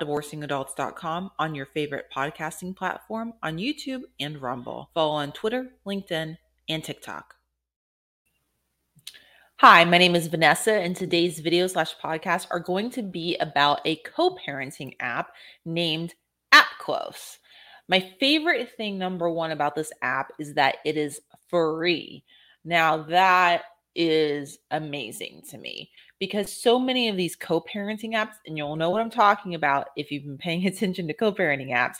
divorcingadults.com on your favorite podcasting platform on YouTube and Rumble. Follow on Twitter, LinkedIn, and TikTok. Hi, my name is Vanessa, and today's video slash podcast are going to be about a co-parenting app named AppClose. My favorite thing, number one, about this app is that it is free. Now, that is amazing to me because so many of these co parenting apps, and you'll know what I'm talking about if you've been paying attention to co parenting apps,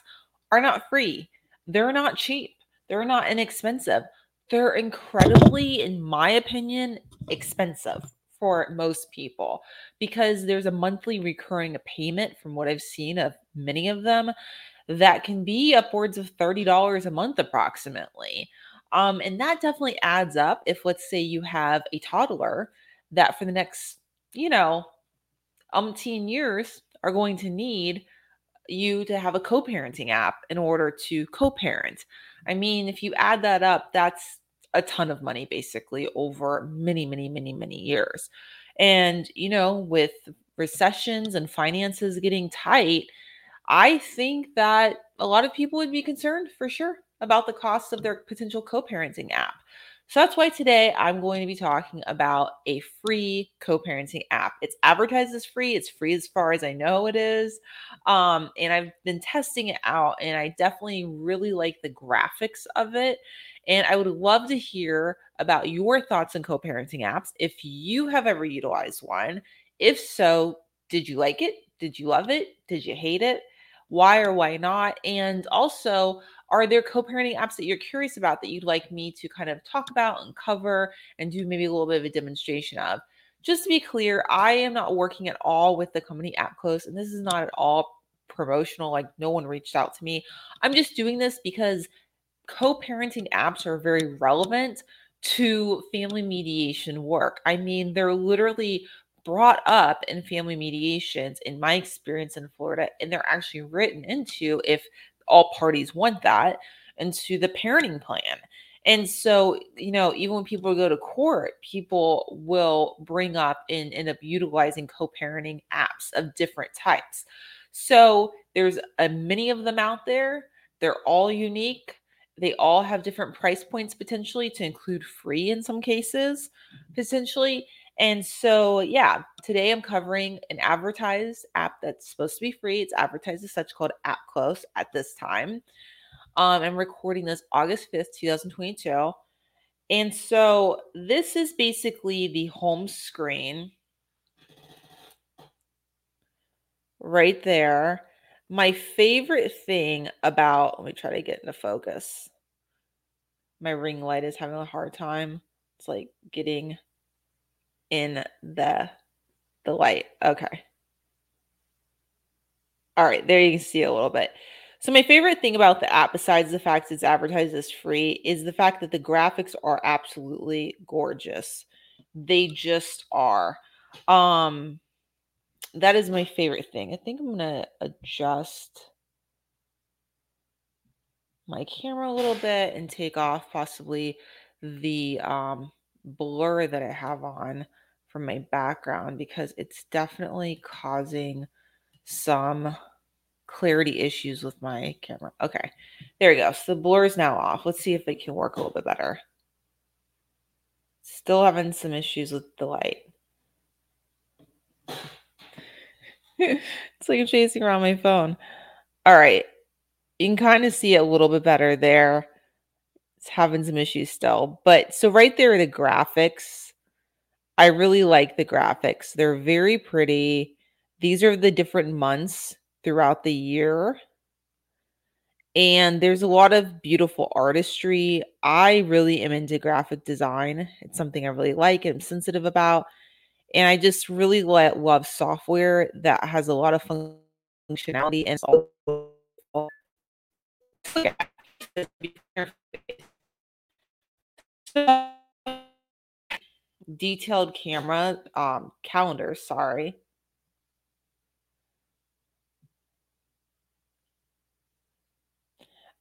are not free. They're not cheap. They're not inexpensive. They're incredibly, in my opinion, expensive for most people because there's a monthly recurring payment from what I've seen of many of them that can be upwards of $30 a month approximately. Um, and that definitely adds up if, let's say, you have a toddler that for the next, you know, umpteen years are going to need you to have a co parenting app in order to co parent. I mean, if you add that up, that's a ton of money basically over many, many, many, many years. And, you know, with recessions and finances getting tight, I think that a lot of people would be concerned for sure about the cost of their potential co parenting app. So that's why today I'm going to be talking about a free co parenting app. It's advertised as free, it's free as far as I know it is. Um, and I've been testing it out, and I definitely really like the graphics of it. And I would love to hear about your thoughts on co parenting apps if you have ever utilized one. If so, did you like it? Did you love it? Did you hate it? Why or why not? And also, are there co-parenting apps that you're curious about that you'd like me to kind of talk about and cover and do maybe a little bit of a demonstration of? Just to be clear, I am not working at all with the company AppClose, and this is not at all promotional. Like no one reached out to me. I'm just doing this because co-parenting apps are very relevant to family mediation work. I mean, they're literally brought up in family mediations in my experience in Florida and they're actually written into if all parties want that into the parenting plan. And so, you know, even when people go to court, people will bring up and end up utilizing co-parenting apps of different types. So there's a many of them out there. They're all unique. They all have different price points potentially to include free in some cases, potentially. And so, yeah, today I'm covering an advertised app that's supposed to be free. It's advertised as such called AppClose at this time. Um, I'm recording this August 5th, 2022. And so this is basically the home screen right there. My favorite thing about, let me try to get into focus. My ring light is having a hard time. It's like getting in the the light. Okay. All right, there you can see a little bit. So my favorite thing about the app, besides the fact it's advertised as free, is the fact that the graphics are absolutely gorgeous. They just are. Um, that is my favorite thing. I think I'm gonna adjust my camera a little bit and take off possibly the um blur that I have on from my background because it's definitely causing some clarity issues with my camera. Okay, there we go. So the blur is now off. Let's see if it can work a little bit better. Still having some issues with the light. it's like I'm chasing around my phone. All right. You can kind of see it a little bit better there. It's having some issues still. But so right there the graphics I really like the graphics. They're very pretty. These are the different months throughout the year. And there's a lot of beautiful artistry. I really am into graphic design. It's something I really like and I'm sensitive about. And I just really love software that has a lot of functionality and all so detailed camera um calendar, sorry.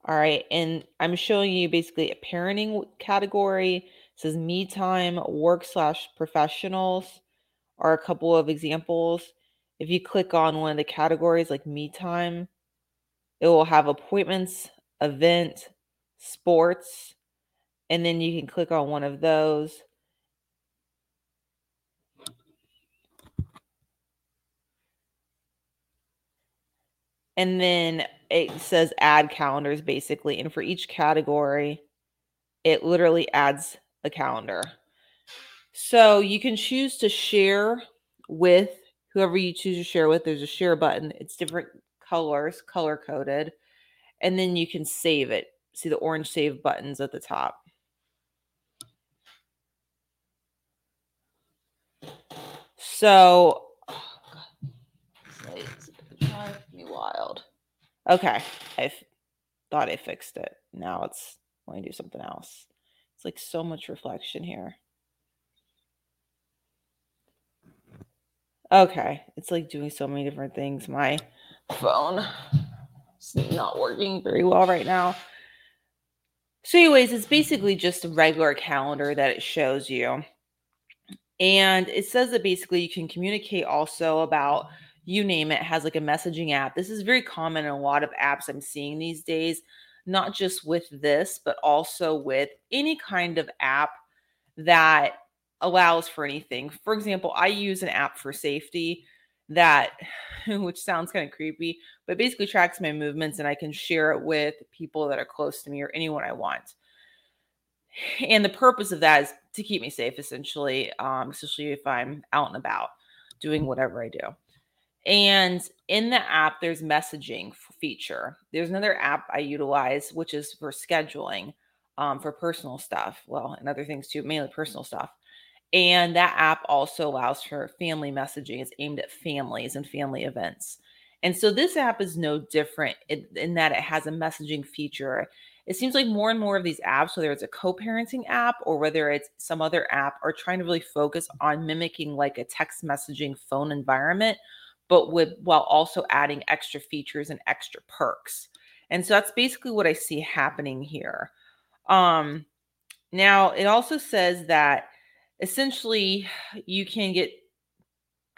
All right, and I'm showing you basically a parenting category. It says me time, work slash professionals are a couple of examples. if you click on one of the categories like me time, it will have appointments, event, sports, and then you can click on one of those. And then it says add calendars basically. And for each category, it literally adds a calendar. So you can choose to share with whoever you choose to share with. There's a share button, it's different colors, color coded. And then you can save it. See the orange save buttons at the top. So, oh wild. Okay, I thought I fixed it. Now it's let me do something else. It's like so much reflection here. Okay, it's like doing so many different things. My phone is not working very well right now. So, anyways, it's basically just a regular calendar that it shows you. And it says that basically you can communicate also about you name it, has like a messaging app. This is very common in a lot of apps I'm seeing these days, not just with this, but also with any kind of app that allows for anything. For example, I use an app for safety that which sounds kind of creepy, but basically tracks my movements and I can share it with people that are close to me or anyone I want. And the purpose of that is to keep me safe, essentially, um, especially if I'm out and about doing whatever I do. And in the app, there's messaging feature. There's another app I utilize, which is for scheduling um, for personal stuff. Well, and other things too, mainly personal stuff. And that app also allows for family messaging. It's aimed at families and family events. And so this app is no different in, in, that it has a messaging feature. It seems like more and more of these apps, whether it's a co parenting app or whether it's some other app, are trying to really focus on mimicking like a text messaging phone environment, but with while also adding extra features and extra perks. And so that's basically what I see happening here. Um, now, it also says that essentially you can get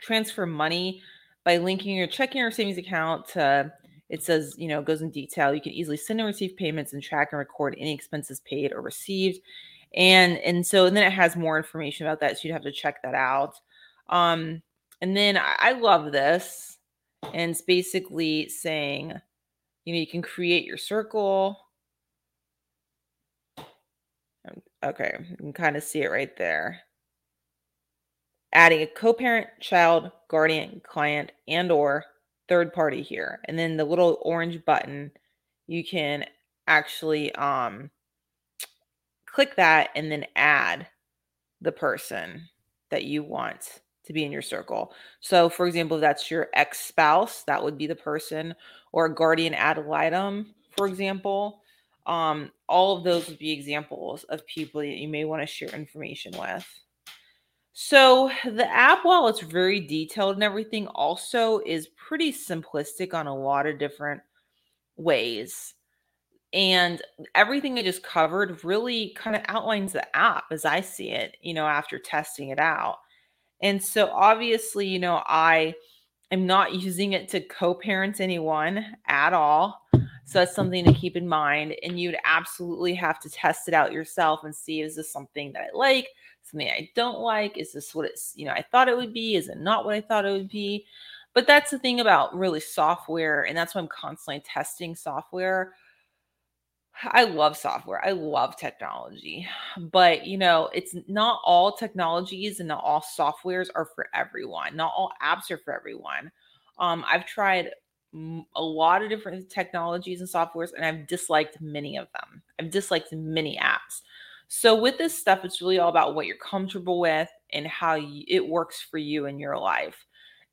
transfer money by linking your checking or savings account to it says you know it goes in detail you can easily send and receive payments and track and record any expenses paid or received and and so and then it has more information about that so you'd have to check that out um and then I, love this and it's basically saying you know you can create your circle. Okay you can kind of see it right there. Adding a co-parent, child, guardian, client, and or third party here. And then the little orange button, you can actually um click that and then add the person that you want to be in your circle. So, for example, if that's your ex spouse, that would be the person, or a guardian ad litem, for example. Um, all of those would be examples of people that you may want to share information with. So the app, while it's very detailed and everything, also is pretty simplistic on a lot of different ways. And everything I just covered really kind of outlines the app as I see it, you know, after testing it out. And so obviously, you know, I am not using it to co parent anyone at all. So that's something to keep in mind. And you'd absolutely have to test it out yourself and see is this something that I like? something I don't like? Is this what it's, you know, I thought it would be? Is it not what I thought it would be? But that's the thing about really software. And that's why I'm constantly testing software. I love software. I love technology. But, you know, it's not all technologies and not all softwares are for everyone. Not all apps are for everyone. Um, I've tried a lot of different technologies and softwares and I've disliked many of them. I've disliked many apps. So with this stuff, it's really all about what you're comfortable with and how you, it works for you in your life.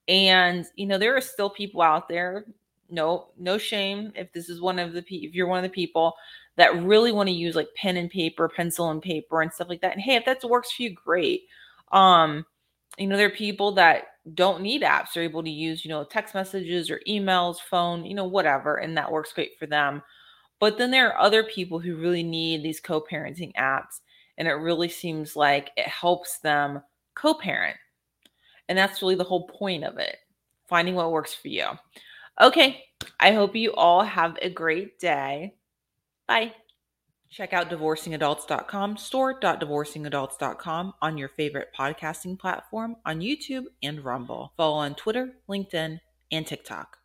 And you know, there are still people out there. No, no shame if this is one of the if you're one of the people that really want to use like pen and paper, pencil and paper, and stuff like that. And hey, if that works for you, great. Um, you know, there are people that don't need apps; they're able to use you know text messages or emails, phone, you know, whatever, and that works great for them. But then there are other people who really need these co parenting apps, and it really seems like it helps them co parent. And that's really the whole point of it finding what works for you. Okay, I hope you all have a great day. Bye. Check out divorcingadults.com, store.divorcingadults.com on your favorite podcasting platform on YouTube and Rumble. Follow on Twitter, LinkedIn, and TikTok.